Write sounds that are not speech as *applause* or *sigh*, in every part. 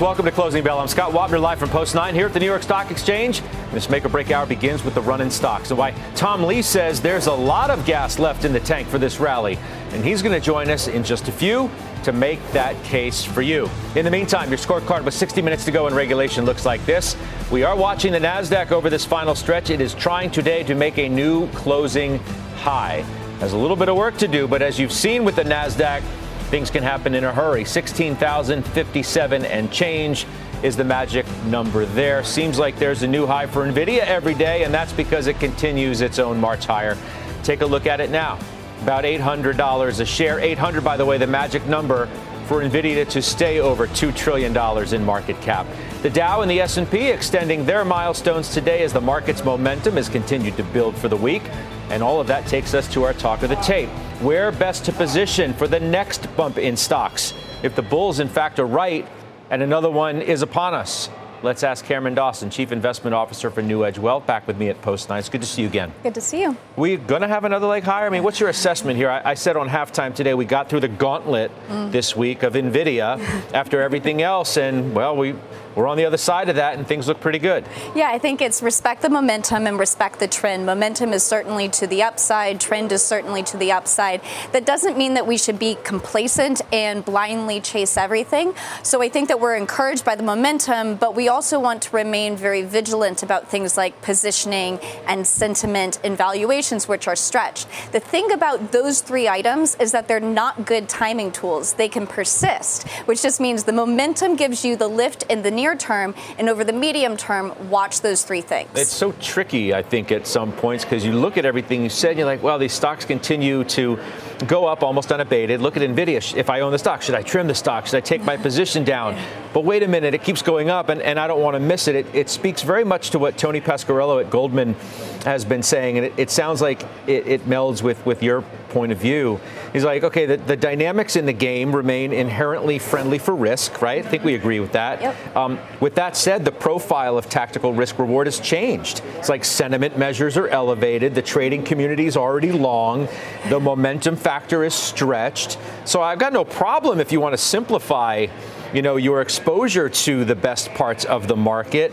Welcome to Closing Bell. I'm Scott Wapner, live from Post 9 here at the New York Stock Exchange. This make or break hour begins with the run in stocks and why Tom Lee says there's a lot of gas left in the tank for this rally. And he's going to join us in just a few to make that case for you. In the meantime, your scorecard with 60 minutes to go in regulation looks like this. We are watching the NASDAQ over this final stretch. It is trying today to make a new closing high. Has a little bit of work to do, but as you've seen with the NASDAQ, things can happen in a hurry. 16,057 and change is the magic number there. Seems like there's a new high for NVIDIA every day, and that's because it continues its own march higher. Take a look at it now. About $800 a share. 800, by the way, the magic number for Nvidia to stay over $2 trillion in market cap. The Dow and the S&P extending their milestones today as the market's momentum has continued to build for the week. And all of that takes us to our talk of the tape. Where best to position for the next bump in stocks? If the bulls, in fact, are right and another one is upon us. Let's ask Cameron Dawson, Chief Investment Officer for NewEdge Wealth, back with me at Post 9. It's good to see you again. Good to see you. We're going to have another leg higher? I mean, what's your assessment here? I, I said on halftime today we got through the gauntlet mm. this week of NVIDIA *laughs* after everything else, and, well, we we're on the other side of that and things look pretty good. Yeah, I think it's respect the momentum and respect the trend. Momentum is certainly to the upside, trend is certainly to the upside. That doesn't mean that we should be complacent and blindly chase everything. So I think that we're encouraged by the momentum, but we also want to remain very vigilant about things like positioning and sentiment and valuations, which are stretched. The thing about those three items is that they're not good timing tools. They can persist, which just means the momentum gives you the lift in the near term and over the medium term, watch those three things. It's so tricky, I think, at some points because you look at everything you said, and you're like, well, these stocks continue to go up almost unabated. Look at Nvidia. If I own the stock, should I trim the stock? Should I take my *laughs* position down? But wait a minute, it keeps going up, and, and I don't want to miss it. it. It speaks very much to what Tony Pasquariello at Goldman has been saying, and it, it sounds like it, it melds with, with your point of view. He's like, okay, the, the dynamics in the game remain inherently friendly for risk, right? I think we agree with that. Yep. Um, with that said, the profile of tactical risk reward has changed. It's like sentiment measures are elevated, the trading community is already long, the momentum factor is stretched. So I've got no problem if you want to simplify, you know, your exposure to the best parts of the market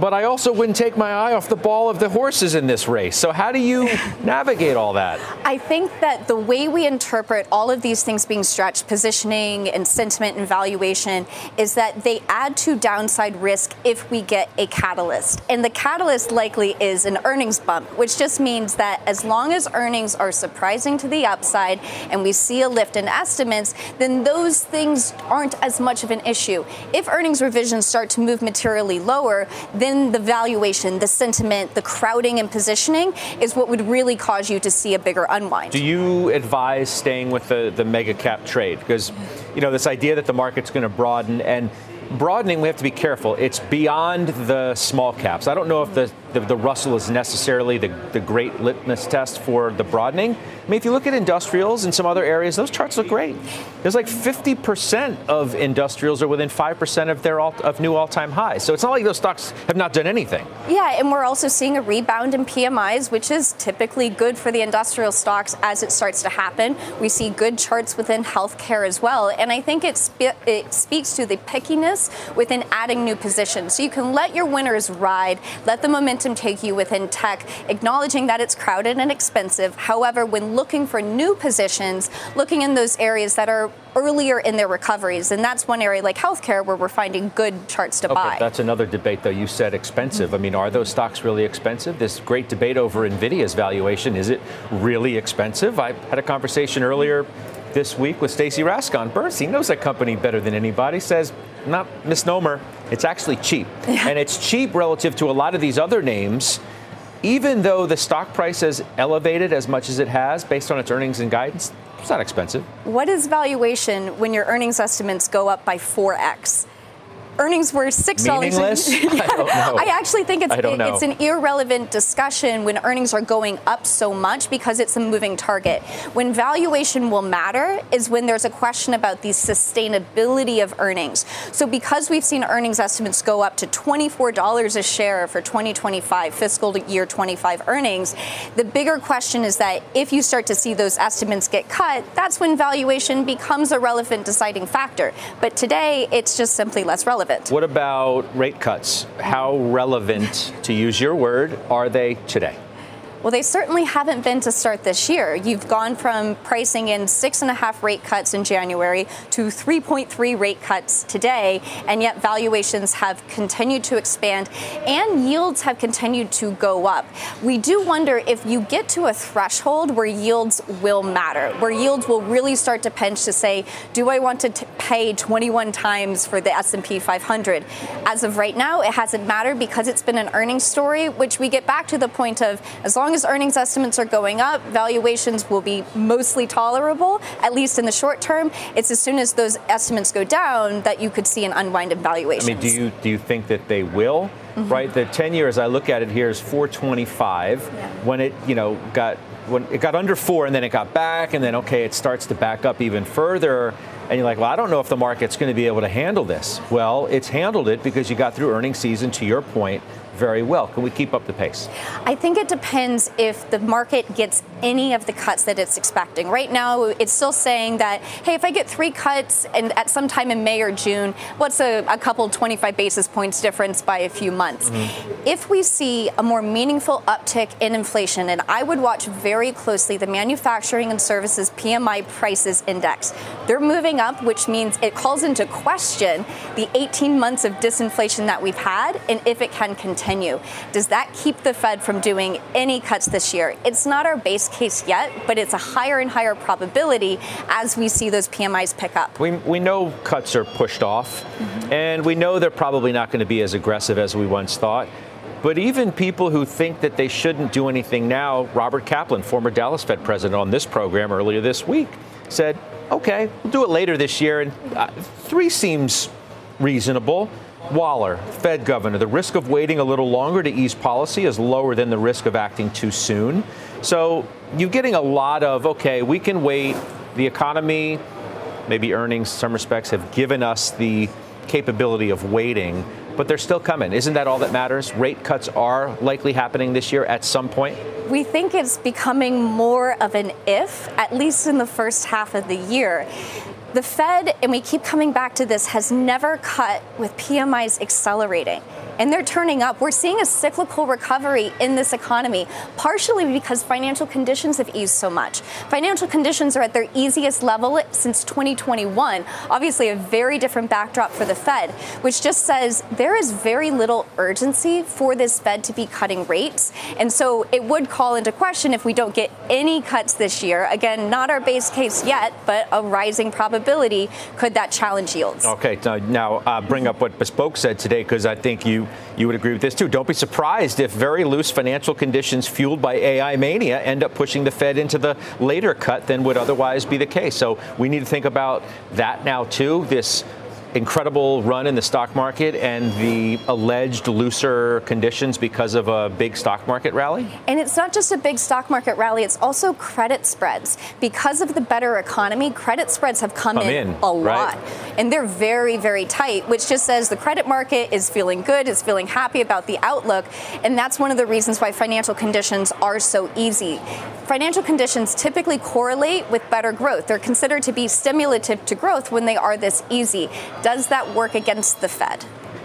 but I also wouldn't take my eye off the ball of the horses in this race. So, how do you *laughs* navigate all that? I think that the way we interpret all of these things being stretched, positioning and sentiment and valuation, is that they add to downside risk if we get a catalyst. And the catalyst likely is an earnings bump, which just means that as long as earnings are surprising to the upside and we see a lift in estimates, then those things aren't as much of an issue. If earnings revisions start to move materially lower, then the valuation, the sentiment, the crowding and positioning is what would really cause you to see a bigger unwind. Do you advise staying with the, the mega cap trade? Because, you know, this idea that the market's going to broaden and broadening, we have to be careful. It's beyond the small caps. I don't know if the, the, the, Russell is necessarily the, the great litmus test for the broadening. I mean, if you look at industrials and some other areas, those charts look great. There's like 50% of industrials are within 5% of their all, of new all-time highs. So it's not like those stocks have not done anything. Yeah, and we're also seeing a rebound in PMIs, which is typically good for the industrial stocks as it starts to happen. We see good charts within healthcare as well, and I think it, spe- it speaks to the pickiness within adding new positions. So you can let your winners ride, let the momentum take you within tech, acknowledging that it's crowded and expensive. However, when looking for new positions, looking in those areas that are earlier in their recoveries. And that's one area like healthcare where we're finding good charts to okay, buy. That's another debate, though. You said expensive. I mean, are those stocks really expensive? This great debate over NVIDIA's valuation. Is it really expensive? I had a conversation earlier this week with Stacy Rasgon. Bernstein knows that company better than anybody. Says not misnomer, it's actually cheap. *laughs* Yeah. And it's cheap relative to a lot of these other names, even though the stock price has elevated as much as it has based on its earnings and guidance. It's not expensive. What is valuation when your earnings estimates go up by 4x? Earnings were six dollars. Meaningless? *laughs* I. I actually think it's it's an irrelevant discussion when earnings are going up so much because it's a moving target. When valuation will matter is when there's a question about the sustainability of earnings. So because we've seen earnings estimates go up to $24 a share for 2025 fiscal year 25 earnings, the bigger question is that if you start to see those estimates get cut, that's when valuation becomes a relevant deciding factor. But today, it's just simply less relevant. What about rate cuts? How relevant, to use your word, are they today? Well, they certainly haven't been to start this year. You've gone from pricing in six and a half rate cuts in January to 3.3 rate cuts today, and yet valuations have continued to expand and yields have continued to go up. We do wonder if you get to a threshold where yields will matter, where yields will really start to pinch to say, do I want to t- pay 21 times for the S&P 500? As of right now, it hasn't mattered because it's been an earnings story, which we get back to the point of as long long as earnings estimates are going up, valuations will be mostly tolerable, at least in the short term. It's as soon as those estimates go down that you could see an unwind in valuations. I mean, do you do you think that they will? Mm-hmm. Right, the 10 years I look at it here is 425. Yeah. When it you know got when it got under four and then it got back and then okay it starts to back up even further and you're like well i don't know if the market's going to be able to handle this well it's handled it because you got through earnings season to your point very well. Can we keep up the pace? I think it depends if the market gets any of the cuts that it's expecting. Right now, it's still saying that, hey, if I get three cuts and at some time in May or June, what's a, a couple 25 basis points difference by a few months? Mm-hmm. If we see a more meaningful uptick in inflation, and I would watch very closely the manufacturing and services PMI prices index, they're moving up, which means it calls into question the 18 months of disinflation that we've had and if it can continue continue. Does that keep the Fed from doing any cuts this year? It's not our base case yet, but it's a higher and higher probability as we see those PMIs pick up. We, we know cuts are pushed off, mm-hmm. and we know they're probably not going to be as aggressive as we once thought. But even people who think that they shouldn't do anything now, Robert Kaplan, former Dallas Fed president on this program earlier this week, said, okay, we'll do it later this year. And uh, three seems reasonable. Waller, Fed governor, the risk of waiting a little longer to ease policy is lower than the risk of acting too soon. So you're getting a lot of, okay, we can wait. The economy, maybe earnings, some respects, have given us the capability of waiting, but they're still coming. Isn't that all that matters? Rate cuts are likely happening this year at some point. We think it's becoming more of an if, at least in the first half of the year. The Fed, and we keep coming back to this, has never cut with PMIs accelerating and they're turning up. We're seeing a cyclical recovery in this economy, partially because financial conditions have eased so much. Financial conditions are at their easiest level since 2021. Obviously, a very different backdrop for the Fed, which just says there is very little urgency for this Fed to be cutting rates. And so it would call into question if we don't get any cuts this year. Again, not our base case yet, but a rising probability. Could that challenge yields? Okay, now uh, bring up what Bespoke said today, because I think you you would agree with this too. Don't be surprised if very loose financial conditions fueled by AI mania end up pushing the Fed into the later cut than would otherwise be the case. So we need to think about that now too. This incredible run in the stock market and the alleged looser conditions because of a big stock market rally? And it's not just a big stock market rally, it's also credit spreads. Because of the better economy, credit spreads have come, come in, in, a lot. Right. And they're very, very tight, which just says the credit market is feeling good, is feeling happy about the outlook. And that's one of the reasons why financial conditions are so easy. Financial conditions typically correlate with better growth. They're considered to be stimulative to growth when they are this easy. Does that work against the Fed?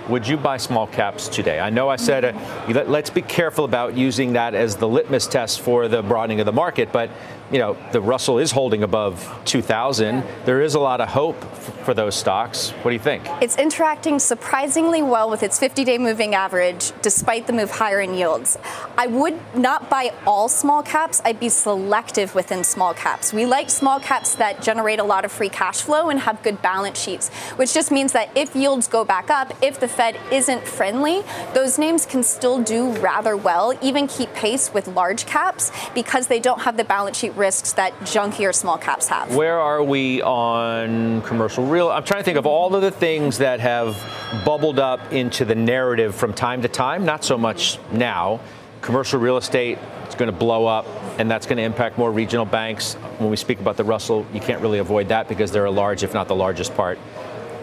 Would you buy small caps today? I know I said uh, let's be careful about using that as the litmus test for the broadening of the market, but you know, the Russell is holding above 2,000. There is a lot of hope for those stocks. What do you think? It's interacting surprisingly well with its 50 day moving average, despite the move higher in yields. I would not buy all small caps, I'd be selective within small caps. We like small caps that generate a lot of free cash flow and have good balance sheets, which just means that if yields go back up, if the Fed isn't friendly, those names can still do rather well, even keep pace with large caps because they don't have the balance sheet risks that junkier small caps have. Where are we on commercial real? I'm trying to think of all of the things that have bubbled up into the narrative from time to time, not so much now. Commercial real estate is going to blow up, and that's going to impact more regional banks. When we speak about the Russell, you can't really avoid that because they're a large, if not the largest part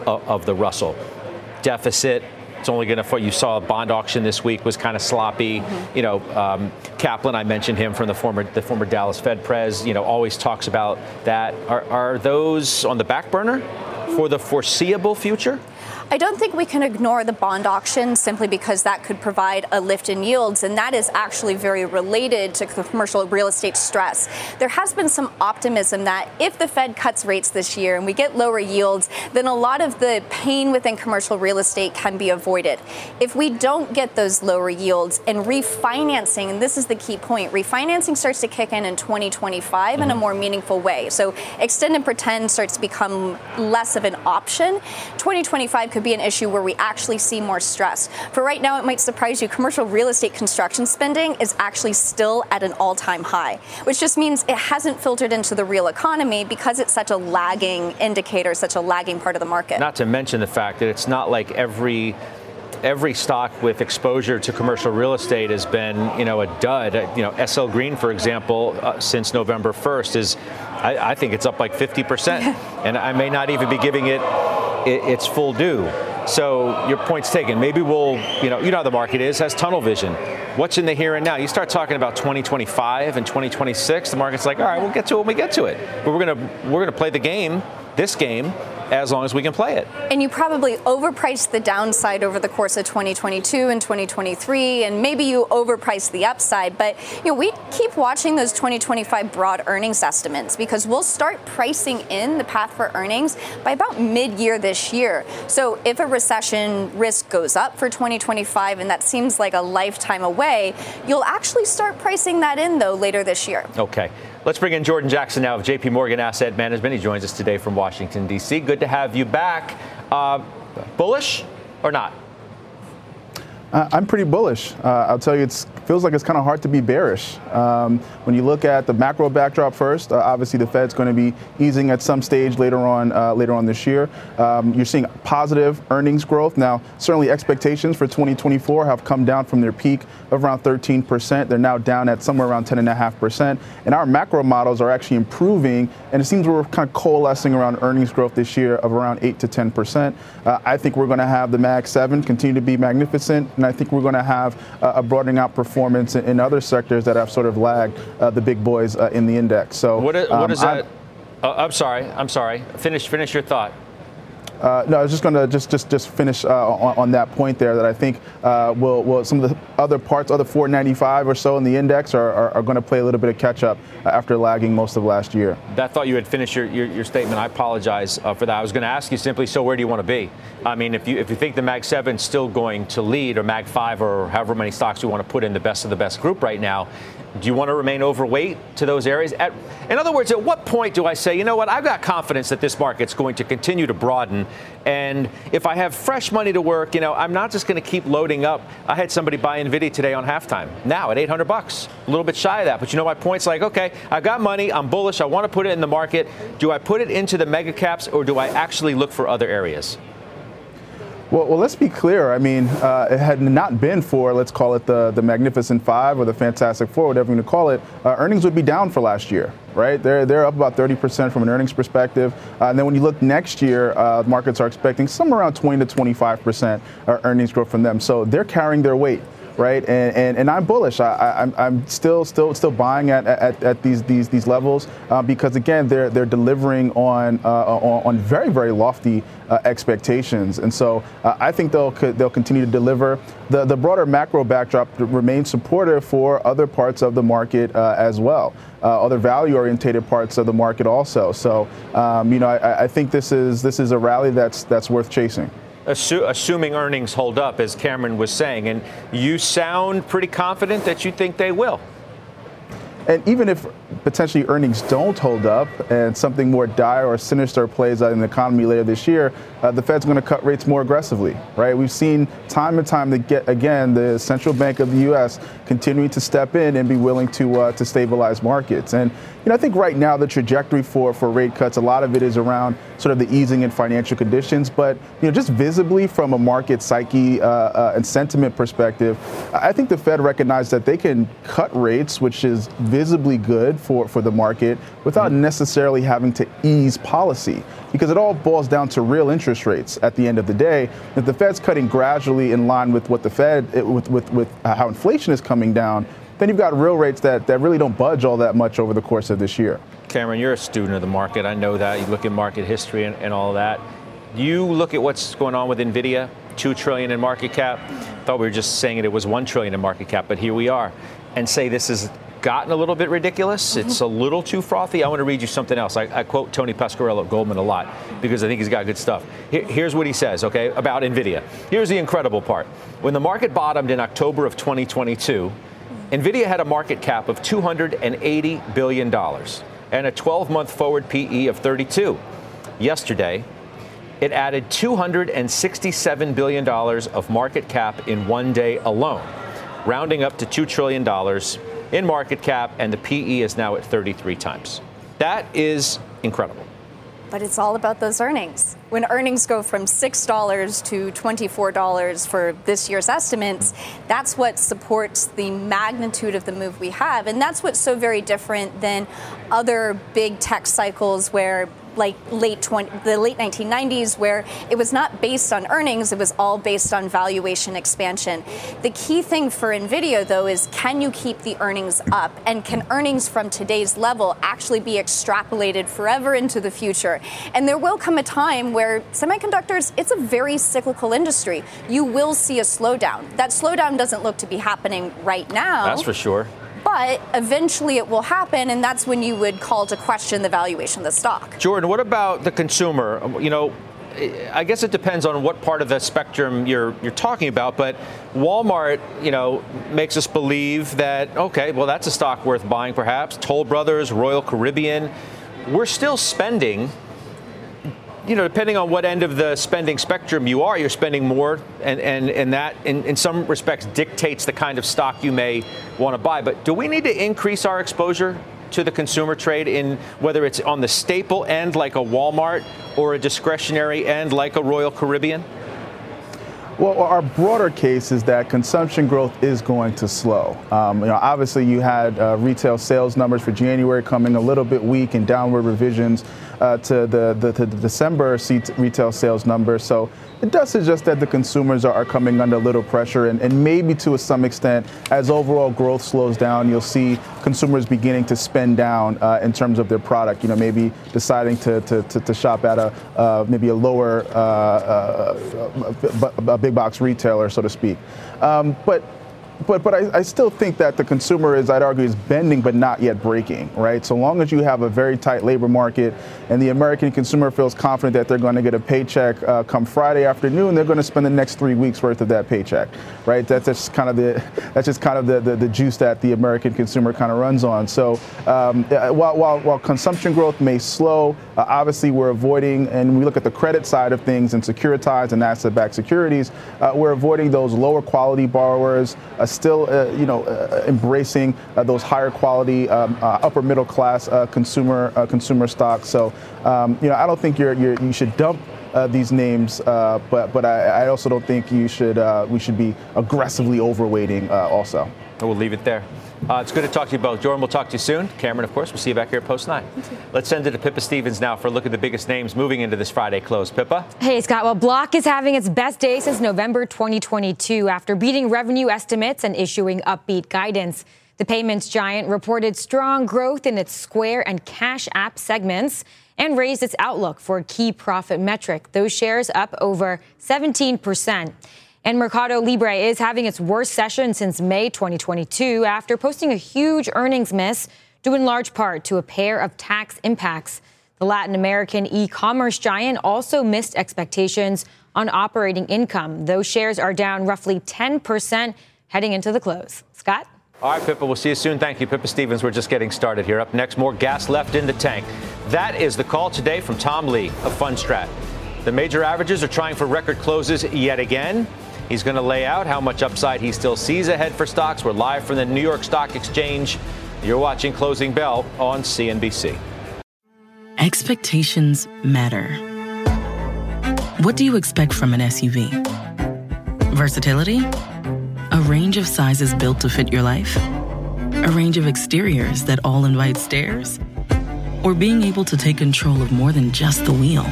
of, of the Russell. Deficit, it's only going to. You saw a bond auction this week was kind of sloppy. Mm-hmm. You know, um, Kaplan, I mentioned him from the former the former Dallas Fed pres. You know, always talks about that. Are, are those on the back burner for the foreseeable future? I don't think we can ignore the bond auction simply because that could provide a lift in yields, and that is actually very related to commercial real estate stress. There has been some optimism that if the Fed cuts rates this year and we get lower yields, then a lot of the pain within commercial real estate can be avoided. If we don't get those lower yields and refinancing, and this is the key point, refinancing starts to kick in in 2025 mm-hmm. in a more meaningful way. So extend and pretend starts to become less of an option. 2025 could could be an issue where we actually see more stress. For right now, it might surprise you, commercial real estate construction spending is actually still at an all time high, which just means it hasn't filtered into the real economy because it's such a lagging indicator, such a lagging part of the market. Not to mention the fact that it's not like every every stock with exposure to commercial real estate has been, you know, a dud. You know, SL Green, for example, uh, since November 1st is, I, I, think it's up like 50%. *laughs* and I may not even be giving it it, it's full due. So your point's taken. Maybe we'll, you know, you know how the market is, has tunnel vision. What's in the here and now? You start talking about 2025 and 2026, the market's like, all right, we'll get to it when we get to it. But we're gonna we're gonna play the game, this game, as long as we can play it. And you probably overpriced the downside over the course of 2022 and 2023, and maybe you overpriced the upside. But you know, we keep watching those 2025 broad earnings estimates because we'll start pricing in the path for earnings by about mid-year this year. So if a recession risk goes up for 2025, and that seems like a lifetime away, you'll actually start pricing that in though later this year. Okay. Let's bring in Jordan Jackson now of JP Morgan Asset Management. He joins us today from Washington, D.C. Good to have you back. Uh, bullish or not? Uh, I'm pretty bullish. Uh, I'll tell you, it feels like it's kind of hard to be bearish. Um, when you look at the macro backdrop first, uh, obviously the Fed's going to be easing at some stage later on uh, later on this year. Um, you're seeing positive earnings growth. Now, certainly expectations for 2024 have come down from their peak of around 13%. They're now down at somewhere around 10.5%. And our macro models are actually improving, and it seems we're kind of coalescing around earnings growth this year of around 8 to 10%. Uh, I think we're going to have the Mag 7 continue to be magnificent and I think we're going to have uh, a broadening out performance in, in, other sectors that have sort of lagged uh, the big boys uh, in the index. So what is, what um, is that? I'm, I'm sorry. I'm sorry. Finish. Finish your thought. Uh, no, I was just going to just just just finish uh, on, on, that point there. That I think uh, will will some of the other parts, other 495 or so in the index, are, are, are going to play a little bit of catch up after lagging most of last year. I thought you had finished your, your, your statement. I apologize uh, for that. I was going to ask you simply. So where do you want to be? I mean, if you if you think the Mag 7 is still going to lead, or Mag 5, or however many stocks you want to put in the best of the best group right now, do you want to remain overweight to those areas? At, in other words, at what point do I say, you know what, I've got confidence that this market's going to continue to broaden, and if I have fresh money to work, you know, I'm not just going to keep loading up. I had somebody buy Nvidia today on halftime, now at 800 bucks, a little bit shy of that. But you know, my point's like, okay, I've got money, I'm bullish, I want to put it in the market. Do I put it into the mega caps, or do I actually look for other areas? Well, well, let's be clear. I mean, uh, it had not been for, let's call it the, the Magnificent Five or the Fantastic Four, whatever you want to call it, uh, earnings would be down for last year, right? They're, they're up about 30% from an earnings perspective. Uh, and then when you look next year, uh, markets are expecting somewhere around 20 to 25% uh, earnings growth from them. So they're carrying their weight right? And, and, and I'm bullish. I, am I'm still still still buying at, at, at these these these levels uh, because again they're they're delivering on uh, on, on, very very lofty uh, expectations, and so uh, I think they'll they'll continue to deliver. The the broader macro backdrop remains supportive for other parts of the market uh, as well. Uh, other value-orientated parts of the market also. So, um, you know, I, I think this is this is a rally that's that's worth chasing assu- assuming earnings hold up, as Cameron was saying. And you sound pretty confident that you think they will. and even if potentially earnings don't hold up and something more dire or sinister plays out in the economy later this year, uh, the Fed's going to cut rates more aggressively, right? We've seen time and time again the central bank of the U.S. continuing to step in and be willing to uh, to stabilize markets. And you know, I think right now the trajectory for for rate cuts, a lot of it is around sort of the easing in financial conditions, but you know, just visibly from a market psyche uh, uh and sentiment perspective, I think the Fed recognized that they can cut rates, which is visibly good for for the market, without necessarily having to ease policy because it all boils down to real interest rates at the end of the day. If the Fed's cutting gradually in line with what the Fed, with, with, with uh, how inflation is coming down, then you've got real rates that, that really don't budge all that much over the course of this year. Cameron, you're a student of the market. I know that. You look at market history and, and all that. You look at what's going on with NVIDIA, two trillion in market cap. Thought we were just saying it, it was one trillion in market cap, but here we are, and say this is gotten a little bit ridiculous. Mm-hmm. It's a little too frothy. I want to read you something else. I, I, quote Tony Pasquariello at Goldman a lot because I think he's got good stuff. Here, here's what he says, okay, about NVIDIA. Here's the incredible part. When the market bottomed in October of 2022, NVIDIA had a market cap of $280 billion and a 12 month forward PE of 32. Yesterday, it added $267 billion of market cap in one day alone, rounding up to $2 trillion in market cap, and the PE is now at 33 times. That is incredible. But it's all about those earnings. When earnings go from $6 to $24 for this year's estimates, that's what supports the magnitude of the move we have. And that's what's so very different than other big tech cycles where like late 20, the late 1990s where it was not based on earnings, it was all based on valuation expansion. The key thing for Nvidia though is can you keep the earnings up and can earnings from today's level actually be extrapolated forever into the future? And there will come a time where semiconductors it's a very cyclical industry. You will see a slowdown. That slowdown doesn't look to be happening right now. That's for sure. But eventually it will happen, and that's when you would call to question the valuation of the stock. Jordan, what about the consumer? Um, you know, I guess it depends on what part of the spectrum you're you're talking about, but Walmart, you know, makes us believe that okay, well that's a stock worth buying perhaps. Toll Brothers, Royal Caribbean, we're still spending you know, depending on what end of the spending spectrum you are, you're spending more, and, and, and that, in, in some respects, dictates the kind of stock you may want to buy. But do we need to increase our exposure to the consumer trade in whether it's on the staple end like a Walmart or a discretionary end like a Royal Caribbean? Well, our broader case is that consumption growth is going to slow. Um, you know, obviously, you had uh, retail sales numbers for January coming a little bit weak and downward revisions uh, to the, the, the December retail sales numbers. So it does suggest that the consumers are, coming under a little pressure, and, and maybe to some extent, as overall growth slows down, you'll see consumers beginning to spend down uh, in terms of their product. You know, maybe deciding to, to, to, to shop at a uh, maybe a lower uh, uh, a big box retailer, so to speak. Um, but but but I, I, still think that the consumer is, I'd argue, is bending but not yet breaking, right? So long as you have a very tight labor market and the American consumer feels confident that they're going to get a paycheck uh, come Friday afternoon, they're going to spend the next three weeks worth of that paycheck, right? That's just kind of the *laughs* that's just kind of the, the, the juice that the American consumer kind of runs on. So um, while, while while consumption growth may slow, uh, obviously we're avoiding, and we look at the credit side of things and securitized and asset-backed securities, uh, we're avoiding those lower quality borrowers. Uh, still, uh, you know, uh, embracing uh, those higher quality, um, upper middle class consumer consumer stocks. So, um, you know, I don't think you're, you're you should dump uh, these names, uh, but but I, I, also don't think you should uh, we should be aggressively overweighting also. We'll leave it there. Uh, it's good to talk to you both. Jordan, we'll talk to you soon. Cameron, of course, we'll see you back here at Post 9. Let's send it to Pippa Stevens now for a look at the biggest names moving into this Friday close. Pippa? Hey, Scott. Well, Block is having its best day since November 2022 after beating revenue estimates and issuing upbeat guidance. The payments giant reported strong growth in its Square and Cash App segments and raised its outlook for a key profit metric, those shares up over 17 percent. And Mercado Libre is having its worst session since May 2022 after posting a huge earnings miss, due in large part to a pair of tax impacts. The Latin American e commerce giant also missed expectations on operating income. Those shares are down roughly 10% heading into the close. Scott? All right, Pippa, we'll see you soon. Thank you, Pippa Stevens. We're just getting started here. Up next, more gas left in the tank. That is the call today from Tom Lee of Fundstrat. The major averages are trying for record closes yet again. He's going to lay out how much upside he still sees ahead for stocks. We're live from the New York Stock Exchange. You're watching Closing Bell on CNBC. Expectations matter. What do you expect from an SUV? Versatility? A range of sizes built to fit your life? A range of exteriors that all invite stares? Or being able to take control of more than just the wheel?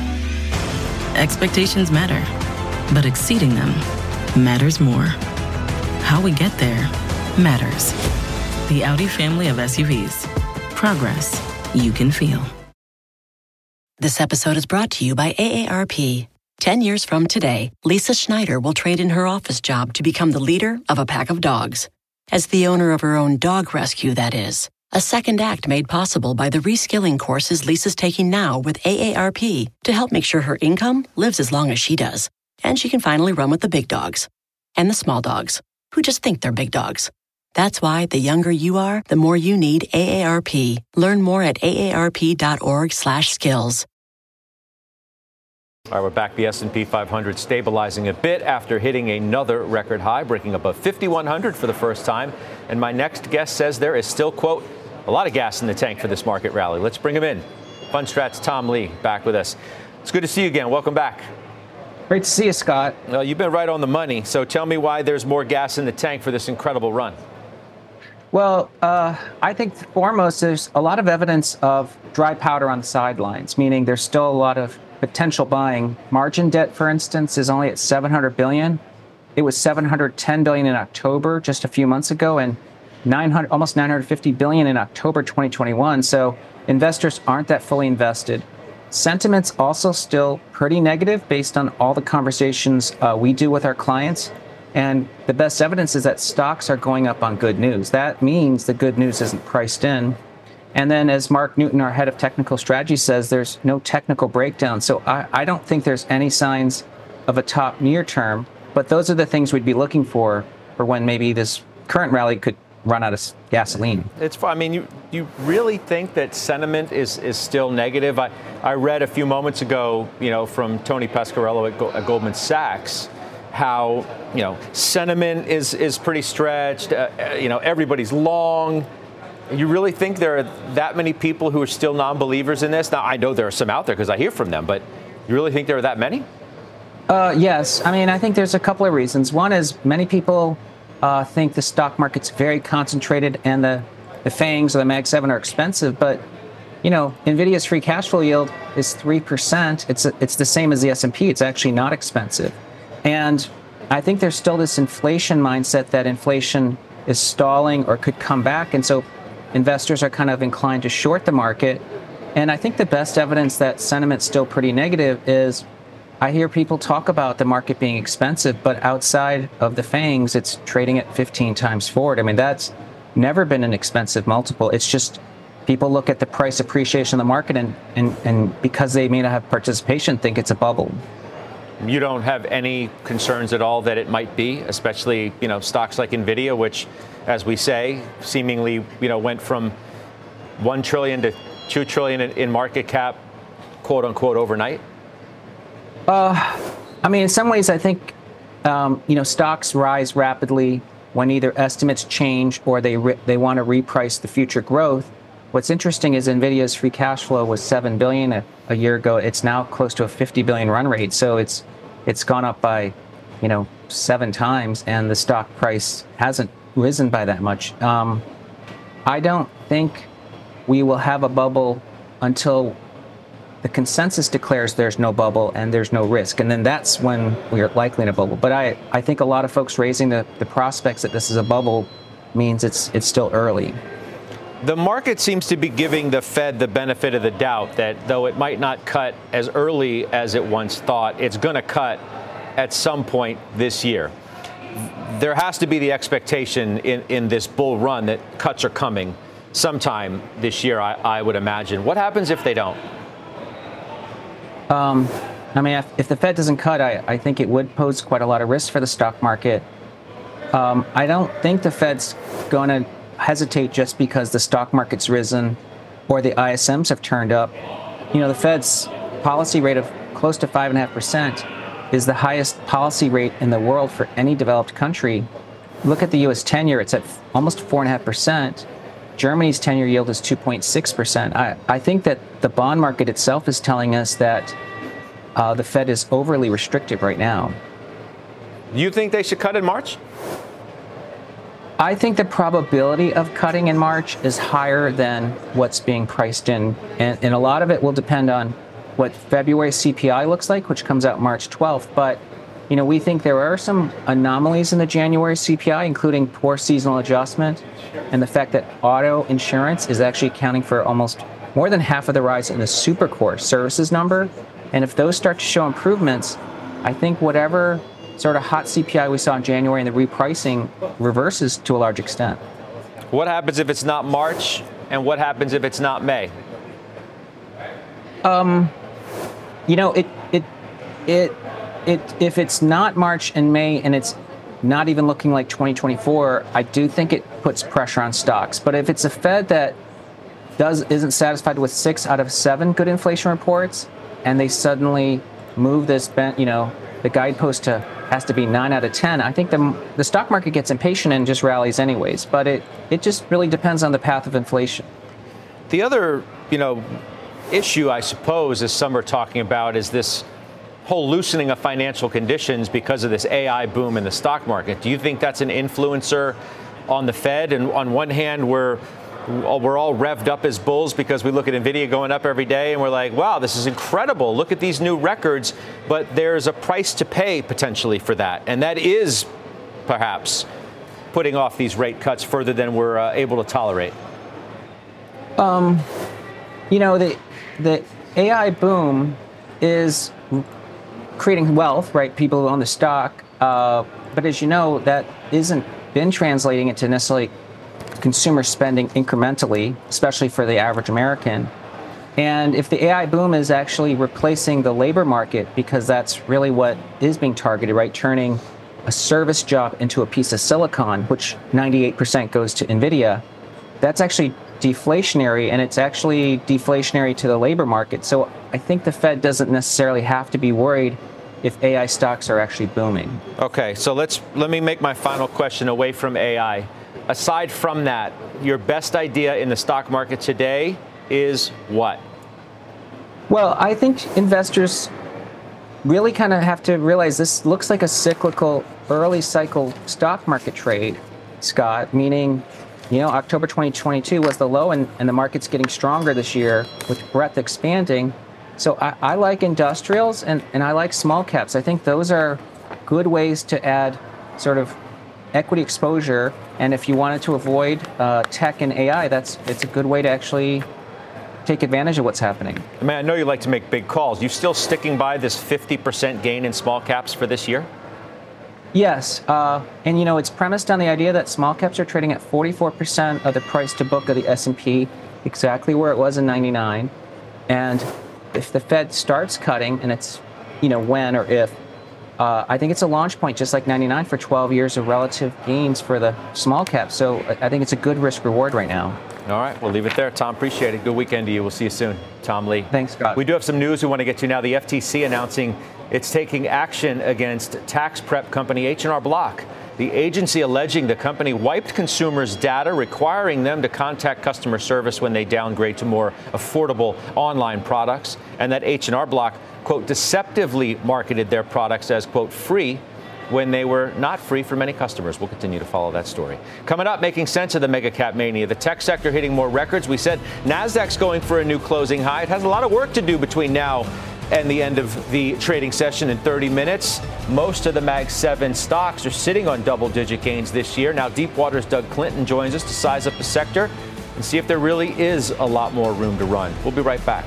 Expectations matter, but exceeding them matters more. How we get there matters. The Audi family of SUVs. Progress you can feel. This episode is brought to you by AARP. 10 years from today, Lisa Schneider will trade in her office job to become the leader of a pack of dogs. As the owner of her own dog rescue, that is. A second act made possible by the reskilling courses Lisa's taking now with AARP to help make sure her income lives as long as she does. And she can finally run with the big dogs and the small dogs who just think they're big dogs. That's why the younger you are, the more you need AARP. Learn more at aarp.org/skills. All right, we're back. The S&P 500 stabilizing a bit after hitting another record high, breaking above 5,100 for the first time. And my next guest says there is still, quote, a lot of gas in the tank for this market rally. Let's bring him in. Fundstrat's Tom Lee back with us. It's good to see you again. Welcome back. Great to see you, Scott. Well, you've been right on the money. So tell me why there's more gas in the tank for this incredible run. Well, uh, I think foremost, there's a lot of evidence of dry powder on the sidelines, meaning there's still a lot of potential buying. Margin debt, for instance, is only at 700 billion. It was 710 billion in October, just a few months ago, and 900, almost 950 billion in October 2021. So investors aren't that fully invested. Sentiment's also still pretty negative based on all the conversations uh, we do with our clients. And the best evidence is that stocks are going up on good news. That means the good news isn't priced in. And then, as Mark Newton, our head of technical strategy, says, there's no technical breakdown. So I, I don't think there's any signs of a top near term. But those are the things we'd be looking for for when maybe this current rally could run out of gasoline. It's. I mean, you you really think that sentiment is is still negative? I I read a few moments ago, you know, from Tony Pasquariello at, Go, at Goldman Sachs how you know sentiment is is pretty stretched. Uh, uh, you know everybody's long. You really think there are that many people who are still non-believers in this? Now I know there are some out there because I hear from them, but you really think there are that many? Uh, yes, I mean I think there's a couple of reasons. One is many people uh, think the stock market's very concentrated and the the FANGs or the Mag Seven are expensive, but you know, Nvidia's free cash flow yield is three percent. It's a, it's the same as the S and P. It's actually not expensive. And I think there's still this inflation mindset that inflation is stalling or could come back. And so investors are kind of inclined to short the market. And I think the best evidence that sentiment's still pretty negative is I hear people talk about the market being expensive, but outside of the FANGs, it's trading at 15 times forward. I mean, that's never been an expensive multiple. It's just people look at the price appreciation of the market and, and, and because they may not have participation, think it's a bubble. You don't have any concerns at all that it might be, especially you know stocks like Nvidia, which, as we say, seemingly you know went from one trillion to two trillion in, market cap, quote unquote, overnight. Uh, I mean, in some ways, I think um, you know stocks rise rapidly when either estimates change or they re- they want to reprice the future growth. What's interesting is Nvidia's free cash flow was seven billion a, a, year ago. It's now close to a 50 billion run rate. So it's it's gone up by, you know, seven times, and the stock price hasn't risen by that much. Um, I don't think we will have a bubble until the consensus declares there's no bubble and there's no risk. And then that's when we're likely in a bubble. But I, I think a lot of folks raising the, the prospects that this is a bubble means it's it's still early. The market seems to be giving the Fed the benefit of the doubt that though it might not cut as early as it once thought, it's going to cut at some point this year. There has to be the expectation in, in this bull run that cuts are coming sometime this year, I, I would imagine. What happens if they don't? Um, I mean, if, if, the Fed doesn't cut, I, I think it would pose quite a lot of risk for the stock market. Um, I don't think the Fed's going to hesitate just because the stock market's risen or the ISMs have turned up. You know, the Fed's policy rate of close to 5.5% is the highest policy rate in the world for any developed country. Look at the US 10 year, it's at almost 4.5%. Germany's 10 year yield is 2.6%. I, I think that the bond market itself is telling us that uh, the Fed is overly restrictive right now. Do you think they should cut in March? I think the probability of cutting in March is higher than what's being priced in. And, and, a lot of it will depend on what February CPI looks like, which comes out March 12th. But, you know, we think there are some anomalies in the January CPI, including poor seasonal adjustment and the fact that auto insurance is actually accounting for almost more than half of the rise in the supercore services number. And if those start to show improvements, I think whatever sort of hot CPI we saw in January and the repricing reverses to a large extent. What happens if it's not March, and what happens if it's not May? Um, you know, it it it it if it's not March and May, and it's not even looking like 2024, I do think it puts pressure on stocks. But if it's a Fed that does isn't satisfied with six out of seven good inflation reports, and they suddenly move this, you know, the guidepost to has to be nine out of ten. I think the the stock market gets impatient and just rallies anyways. But it it just really depends on the path of inflation. The other, you know, issue I suppose, as some are talking about, is this whole loosening of financial conditions because of this AI boom in the stock market. Do you think that's an influencer on the Fed? And on one hand, we're we're all revved up as bulls because we look at Nvidia going up every day and we're like, wow, this is incredible. Look at these new records. But there's a price to pay potentially for that. And that is perhaps putting off these rate cuts further than we're uh, able to tolerate. Um, you know, the, the AI boom is creating wealth, right? People own the stock. Uh, but as you know, that isn't been translating into necessarily consumer spending incrementally, especially for the average American. And if the AI boom is actually replacing the labor market, because that's really what is being targeted, right? Turning a service job into a piece of silicon, which 98% goes to NVIDIA, that's actually deflationary and it's actually deflationary to the labor market. So I think the Fed doesn't necessarily have to be worried if AI stocks are actually booming. Okay, so let's let me make my final question away from AI aside from that, your best idea in the stock market today is what? Well, I think investors really kind of have to realize this looks like a cyclical early cycle stock market trade, Scott, meaning, you know, October 2022 was the low and, and the market's getting stronger this year with breadth expanding. So I, I like industrials and, and I like small caps. I think those are good ways to add sort of equity exposure. And if you wanted to avoid uh, tech and AI, that's it's a good way to actually take advantage of what's happening. I mean, I know you like to make big calls. You still sticking by this 50% gain in small caps for this year? Yes, uh, and you know it's premised on the idea that small caps are trading at 44% of the price to book of the S&P, exactly where it was in '99. And if the Fed starts cutting, and it's you know when or if uh, I think it's a launch point, just like 99 for 12 years of relative gains for the small cap. So I think it's a good risk reward right now. All right, we'll leave it there. Tom, appreciate it. Good weekend to you. We'll see you soon. Tom Lee. Thanks, Scott. We do have some news we want to get to now. The FTC announcing it's taking action against tax prep company H&R Block. The agency alleging the company wiped consumers' data, requiring them to contact customer service when they downgrade to more affordable online products, and that H&R Block quote, deceptively marketed their products as, quote, free when they were not free for many customers. We'll continue to follow that story. Coming up, making sense of the mega cap mania. The tech sector hitting more records. We said NASDAQ's going for a new closing high. It has a lot of work to do between now and the end of the trading session in 30 minutes. Most of the Mag 7 stocks are sitting on double digit gains this year. Now, Deepwater's Doug Clinton joins us to size up the sector and see if there really is a lot more room to run. We'll be right back.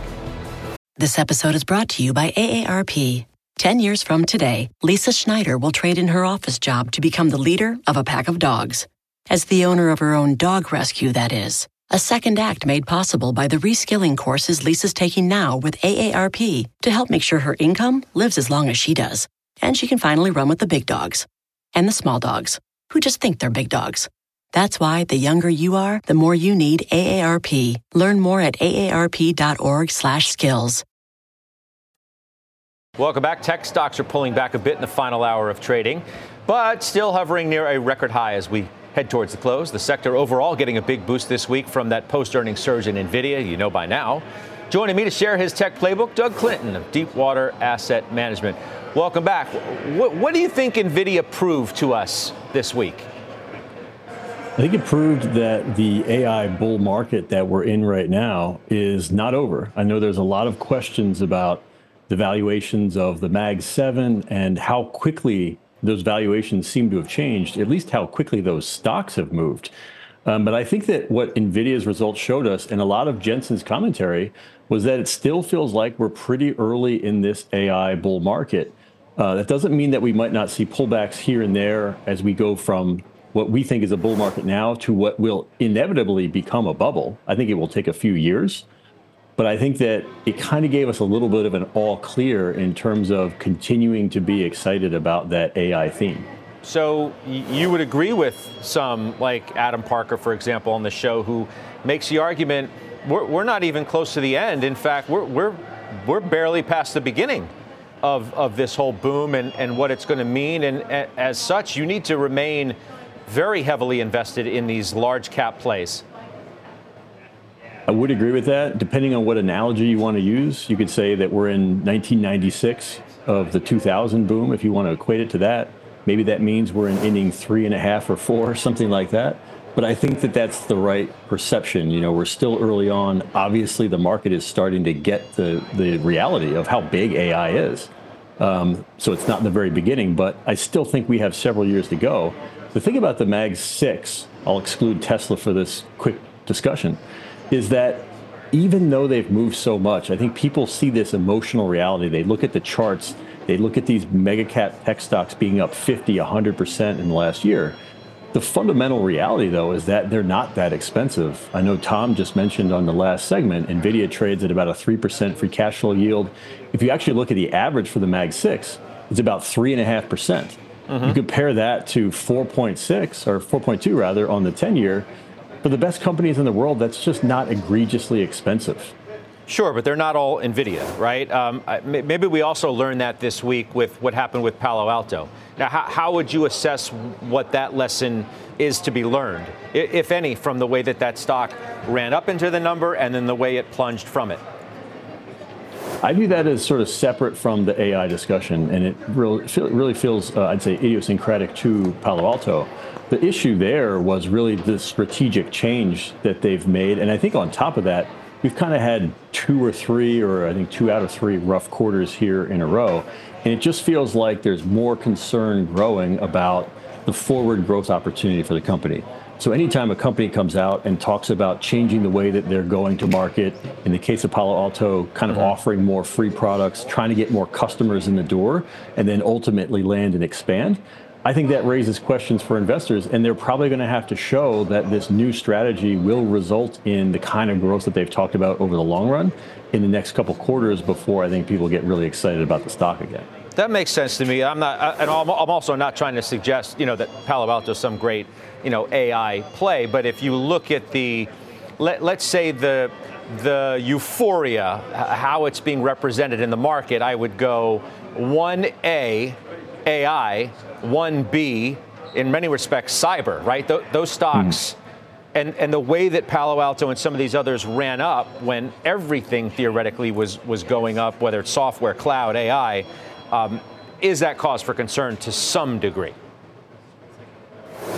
This episode is brought to you by AARP. Ten years from today, Lisa Schneider will trade in her office job to become the leader of a pack of dogs. As the owner of her own dog rescue, that is. A second act made possible by the reskilling courses Lisa's taking now with AARP to help make sure her income lives as long as she does. And she can finally run with the big dogs and the small dogs who just think they're big dogs. That's why the younger you are, the more you need AARP. Learn more at aarp.org/skills. Welcome back. Tech stocks are pulling back a bit in the final hour of trading, but still hovering near a record high as we head towards the close. The sector overall getting a big boost this week from that post-earnings surge in Nvidia, you know by now. Joining me to share his tech playbook, Doug Clinton of Deepwater Asset Management. Welcome back. What, what do you think Nvidia proved to us this week? I think it proved that the AI bull market that we're in right now is not over. I know there's a lot of questions about the valuations of the Mag 7 and how quickly those valuations seem to have changed, at least how quickly those stocks have moved. Um, but I think that what NVIDIA's results showed us, and a lot of Jensen's commentary, was that it still feels like we're pretty early in this AI bull market. Uh, that doesn't mean that we might not see pullbacks here and there as we go from what we think is a bull market now to what will inevitably become a bubble. I think it will take a few years. But I think that it kind of gave us a little bit of an all clear in terms of continuing to be excited about that AI theme. So you would agree with some, like Adam Parker, for example, on the show, who makes the argument we're, we're not even close to the end. In fact, we're, we're, we're barely past the beginning of, of this whole boom and, and what it's going to mean. And as such, you need to remain very heavily invested in these large cap plays. I would agree with that. Depending on what analogy you want to use, you could say that we're in 1996 of the 2000 boom, if you want to equate it to that. Maybe that means we're in inning three and a half or four, *laughs* something like that. But I think that that's the right perception. You know, we're still early on. Obviously, the market is starting to get the, the reality of how big AI is. Um, so it's not in the very beginning, but I still think we have several years to go. The thing about the Mag 6, I'll exclude Tesla for this quick discussion, is that even though they've moved so much, I think people see this emotional reality. They look at the charts, they look at these mega cap tech stocks being up 50, 100% in the last year. The fundamental reality, though, is that they're not that expensive. I know Tom just mentioned on the last segment, NVIDIA trades at about a 3% free cash flow yield. If you actually look at the average for the Mag 6, it's about 3.5%. percent mm hmm You compare that to 4.6 or 4.2 rather on the 10 year, for the best companies in the world, that's just not egregiously expensive. Sure, but they're not all NVIDIA, right? Um, maybe we also learned that this week with what happened with Palo Alto. Now, how, how, would you assess what that lesson is to be learned, if any, from the way that that stock ran up into the number and then the way it plunged from it? I view that as sort of separate from the AI discussion, and it really, really feels, uh, I'd say, idiosyncratic to Palo Alto. The issue there was really the strategic change that they've made. And I think on top of that, we've kind of had two or three, or I think two out of three rough quarters here in a row. And it just feels like there's more concern growing about the forward growth opportunity for the company. So anytime a company comes out and talks about changing the way that they're going to market, in the case of Palo Alto, kind of mm-hmm. offering more free products, trying to get more customers in the door, and then ultimately land and expand, I think that raises questions for investors, and they're probably going to have to show that this new strategy will result in the kind of growth that they've talked about over the long run in the next couple quarters before I think people get really excited about the stock again. That makes sense to me. I'm not, and I'm also not trying to suggest, you know, that Palo Alto is some great, you know, AI play. But if you look at the, let, let's say the the euphoria, how it's being represented in the market, I would go 1A AI, 1B, in many respects, cyber, right? Th- those stocks. Mm. And, and the way that Palo Alto and some of these others ran up when everything theoretically was, was going up, whether it's software, cloud, AI, um, is that cause for concern to some degree?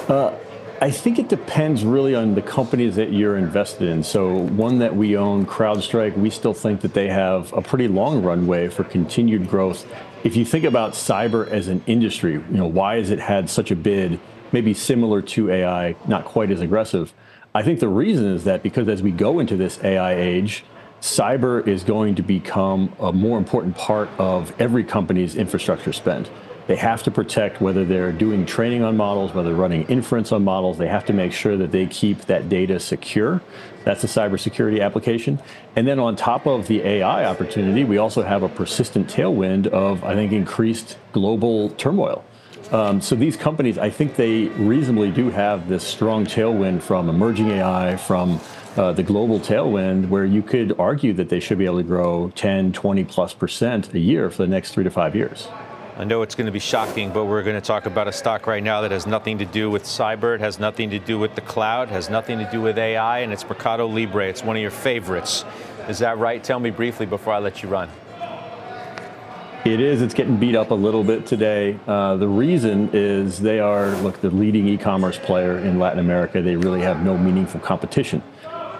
Uh, I think it depends really on the companies that you're invested in. So, one that we own, CrowdStrike, we still think that they have a pretty long runway for continued growth if you think about cyber as an industry, you know, why has it had such a bid, maybe similar to AI, not quite as aggressive? I think the reason is that because as we go into this AI age, cyber is going to become a more important part of every company's infrastructure spend. They have to protect whether they're doing training on models, whether they're running inference on models. They have to make sure that they keep that data secure. That's a cybersecurity application. And then on top of the AI opportunity, we also have a persistent tailwind of, I think, increased global turmoil. Um, so these companies, I think they reasonably do have this strong tailwind from emerging AI, from uh, the global tailwind, where you could argue that they should be able to grow 10, 20 plus percent a year for the next three to five years. I know it's going to be shocking, but we're going to talk about a stock right now that has nothing to do with cyber, it has nothing to do with the cloud, has nothing to do with AI, and it's Mercado Libre. It's one of your favorites. Is that right? Tell me briefly before I let you run. It is. It's getting beat up a little bit today. Uh, the reason is they are, look, the leading e commerce player in Latin America. They really have no meaningful competition.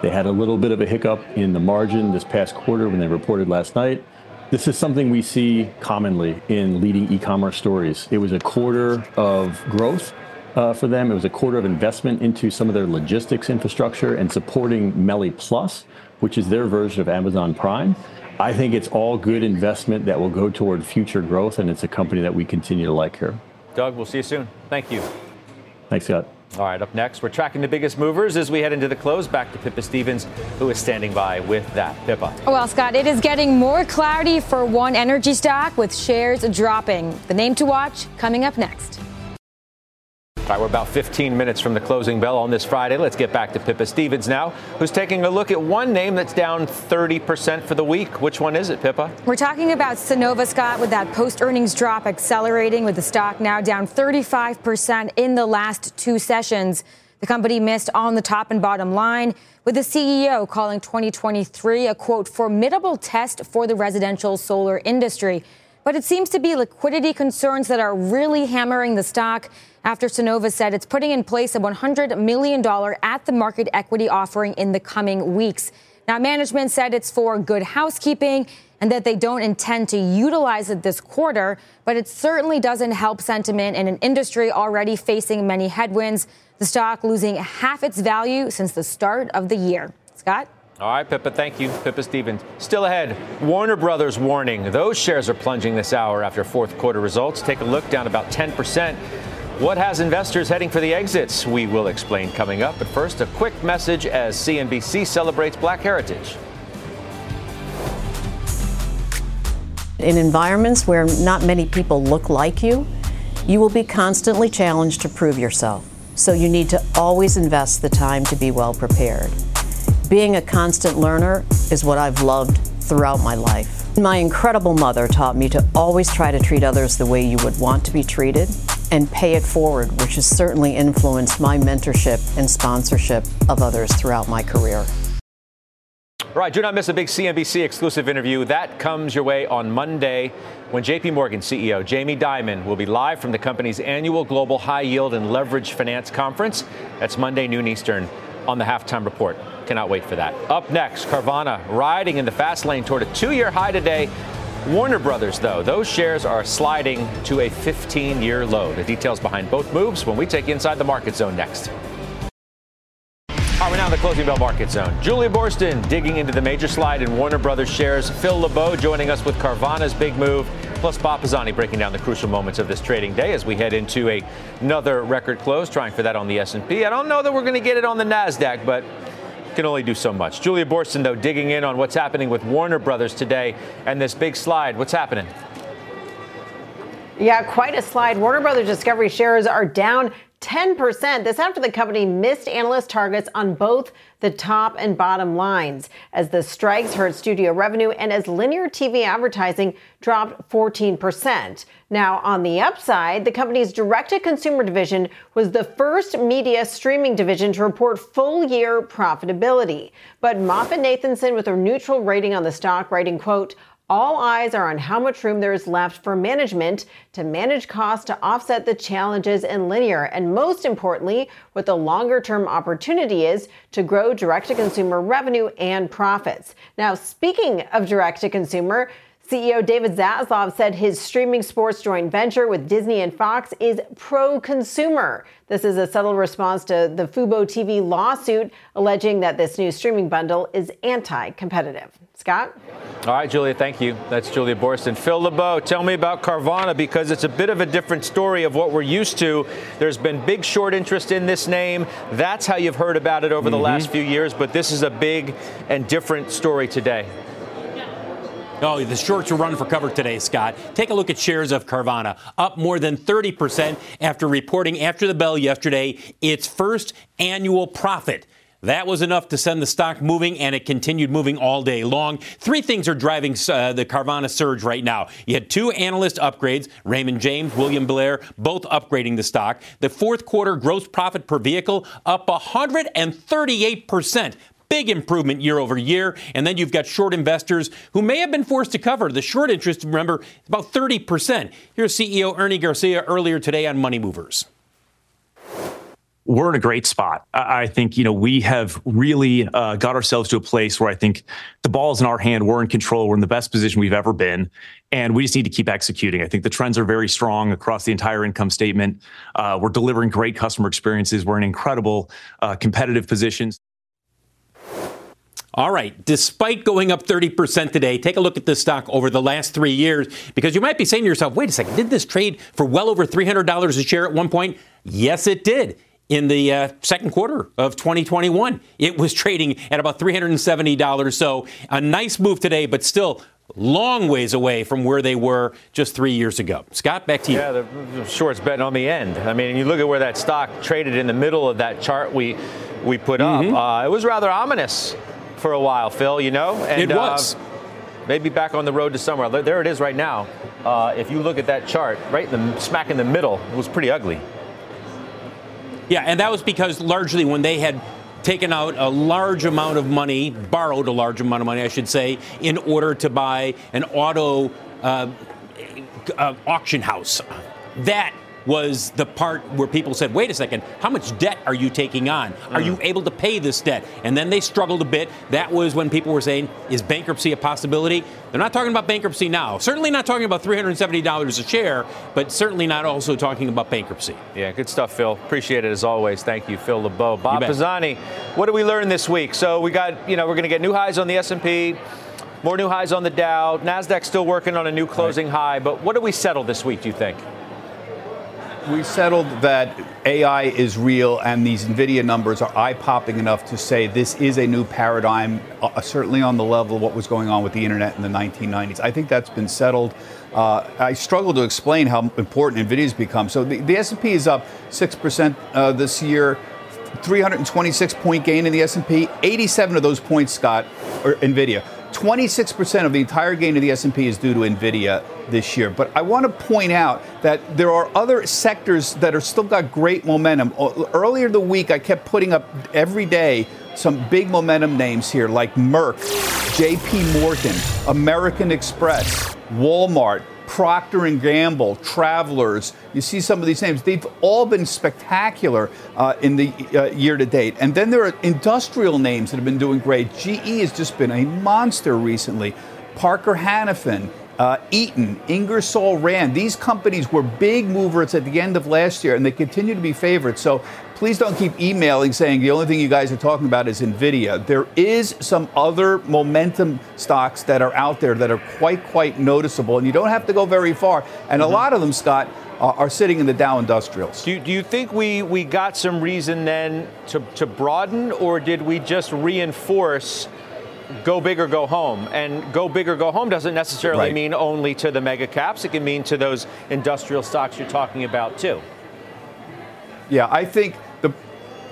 They had a little bit of a hiccup in the margin this past quarter when they reported last night. This is something we see commonly in leading e-commerce stories. It was a quarter of growth uh, for them. It was a quarter of investment into some of their logistics infrastructure and supporting Meli Plus, which is their version of Amazon Prime. I think it's all good investment that will go toward future growth, and it's a company that we continue to like here. Doug, we'll see you soon. Thank you. Thanks, Scott. All right, up next, we're tracking the biggest movers as we head into the close. Back to Pippa Stevens, who is standing by with that. Pippa. Well, Scott, it is getting more cloudy for one energy stock with shares dropping. The name to watch coming up next. All right, we're about 15 minutes from the closing bell on this Friday. Let's get back to Pippa Stevens now, who's taking a look at one name that's down 30% for the week. Which one is it, Pippa? We're talking about Sunnova, Scott, with that post earnings drop accelerating, with the stock now down 35% in the last two sessions. The company missed on the top and bottom line, with the CEO calling 2023 a quote, formidable test for the residential solar industry. But it seems to be liquidity concerns that are really hammering the stock after Sunnova said it's putting in place a $100 million at the market equity offering in the coming weeks. Now, management said it's for good housekeeping and that they don't intend to utilize it this quarter, but it certainly doesn't help sentiment in an industry already facing many headwinds. The stock losing half its value since the start of the year. Scott? All right, Pippa, thank you. Pippa Stevens. Still ahead, Warner Brothers warning. Those shares are plunging this hour after fourth quarter results. Take a look down about 10%. What has investors heading for the exits? We will explain coming up. But first, a quick message as CNBC celebrates Black Heritage. In environments where not many people look like you, you will be constantly challenged to prove yourself. So you need to always invest the time to be well prepared. Being a constant learner is what I've loved throughout my life. My incredible mother taught me to always try to treat others the way you would want to be treated and pay it forward, which has certainly influenced my mentorship and sponsorship of others throughout my career. All right, do not miss a big CNBC exclusive interview. That comes your way on Monday when JP Morgan CEO Jamie Dimon will be live from the company's annual Global High Yield and Leverage Finance Conference. That's Monday, noon Eastern, on the halftime report. Cannot wait for that. Up next, Carvana riding in the fast lane toward a two year high today Warner Brothers, though, those shares are sliding to a 15 year low. The details behind both moves when we take inside the market zone next. All right, we're now in the closing bell market zone. Julia Boorstin digging into the major slide in Warner Brothers shares. Phil LeBeau joining us with Carvana's big move. Plus, Bob Pisani breaking down the crucial moments of this trading day as we head into a, another record close, trying for that on the S&P. I don't know that we're going to get it on the Nasdaq, but can only do so much. Julia Boorstin, though, digging in on what's happening with Warner Brothers today and this big slide. What's happening? Yeah, quite a slide. Warner Brothers Discovery shares are down 10%. This after the company missed analyst targets on both the top and bottom lines as the strikes hurt studio revenue and as linear TV advertising dropped 14%. Now, on the upside, the company's direct to consumer division was the first media streaming division to report full year profitability. But MoffettNathanson, with a neutral rating on the stock writing, quote, all eyes are on how much room there is left for management to manage costs to offset the challenges in linear, and most importantly, what the longer term opportunity is to grow direct to consumer revenue and profits. Now, speaking of direct to consumer, CEO David Zaslav said his streaming sports joint venture with Disney and Fox is pro consumer. This is a subtle response to the Fubo TV lawsuit alleging that this new streaming bundle is anti competitive. Scott? All right, Julia, thank you. That's Julia Boorstin. Phil LeBeau, tell me about Carvana because it's a bit of a different story of what we're used to. There's been big short interest in this name. That's how you've heard about it over mm-hmm. the last few years, but this is a big and different story today. Oh, the shorts are running for cover today, Scott. Take a look at shares of Carvana, up more than 30% after reporting after the bell yesterday its first annual profit. That was enough to send the stock moving, and it continued moving all day long. Three things are driving uh, the Carvana surge right now. You had two analyst upgrades, Raymond James, William Blair, both upgrading the stock. The fourth quarter gross profit per vehicle up 138%. Big improvement year over year. And then you've got short investors who may have been forced to cover. The short interest, remember, about 30%. Here's CEO Ernie Garcia earlier today on Money Movers we're in a great spot. I think, you know, we have really uh, got ourselves to a place where I think the ball is in our hand. We're in control. We're in the best position we've ever been. And we just need to keep executing. I think the trends are very strong across the entire income statement. Uh, we're delivering great customer experiences. We're in incredible uh, competitive positions. All right. Despite going up 30% today, take a look at this stock over the last three years because you might be saying to yourself, wait a second, did this trade for well over $300 a share at one point? Yes, it did in the uh, second quarter of 2021. It was trading at about $370. So a nice move today, but still long ways away from where they were just three years ago. Scott, back to you. Yeah, the short's betting on the end. I mean, you look at where that stock traded in the middle of that chart we we put mm-hmm. up. Uh, it was rather ominous for a while, Phil. You know, and, it was. Uh, maybe back on the road to somewhere. There it is right now. Uh, if you look at that chart, right in the smack in the middle, it was pretty ugly. Yeah, and that was because largely when they had taken out a large amount of money, borrowed a large amount of money, I should say, in order to buy an auto uh, uh, auction house. That was the part where people said, wait a second, how much debt are you taking on? Are mm. you able to pay this debt? And then they struggled a bit. That was when people were saying, is bankruptcy a possibility? They're not talking about bankruptcy now. Certainly not talking about $370 a share, but certainly not also talking about bankruptcy. Yeah, good stuff, Phil. Appreciate it as always. Thank you, Phil LeBeau. Bob Pisani, what did we learn this week? So we got, you know, we're going to get new highs on the S&P. More new highs on the Dow. Nasdaq still working on a new closing right. high, but what do we settle this week, do you think? We settled that AI is real and these NVIDIA numbers are eye popping enough to say this is a new paradigm, uh, certainly on the level of what was going on with the internet in the 1990s. I think that's been settled. Uh, I struggle to explain how important NVIDIA has become. So the, the S&P is up 6% uh, this year. 326 point gain in the S&P. 87 of those points, Scott, are NVIDIA. 26% of the entire gain of the S&P is due to Nvidia this year. But I want to point out that there are other sectors that are still got great momentum. Earlier the week I kept putting up every day some big momentum names here like Merck, JP Morgan, American Express, Walmart, Procter and Gamble, Travelers. You see some of these names; they've all been spectacular uh, in the uh, year to date. And then there are industrial names that have been doing great. GE has just been a monster recently. Parker Hannifin, uh, Eaton, Ingersoll Rand, these companies were big movers at the end of last year, and they continue to be favorites. So please don't keep emailing saying the only thing you guys are talking about is NVIDIA. There is some other momentum stocks that are out there that are quite, quite noticeable, and you don't have to go very far. And mm-hmm. a lot of them, Scott, are sitting in the Dow Industrials. Do you, do you think we, we got some reason then to, to broaden, or did we just reinforce – go big or go home. And go big or go home doesn't necessarily right. mean only to the mega caps. It can mean to those industrial stocks you're talking about too. Yeah, I think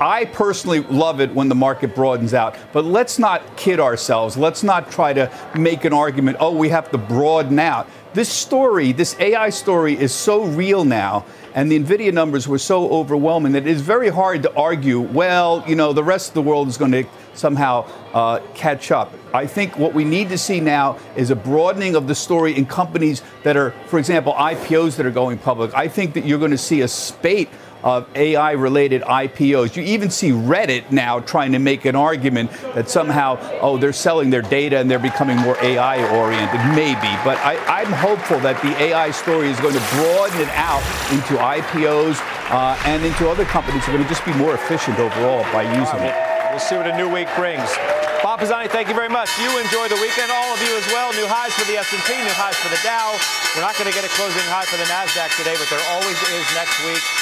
I personally love it when the market broadens out, but let's not kid ourselves. Let's not try to make an argument, oh, we have to broaden out. This story, this AI story, is so real now, and the NVIDIA numbers were so overwhelming that it is very hard to argue, well, you know, the rest of the world is going to somehow uh, catch up. I think what we need to see now is a broadening of the story in companies that are, for example, IPOs that are going public. I think that you're going to see a spate of AI related IPOs. You even see Reddit now trying to make an argument that somehow, oh, they're selling their data and they're becoming more AI oriented. Maybe. But I, am hopeful that the AI story is going to broaden it out into IPOs uh, and into other companies that are going to just be more efficient overall by using it. We'll see what a new week brings. Bob Pisani, thank you very much. You enjoy the weekend, all of you as well. New highs for the S&P, new highs for the Dow. We're not going to get a closing high for the Nasdaq today, but there always is next week.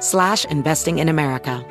slash investing in America.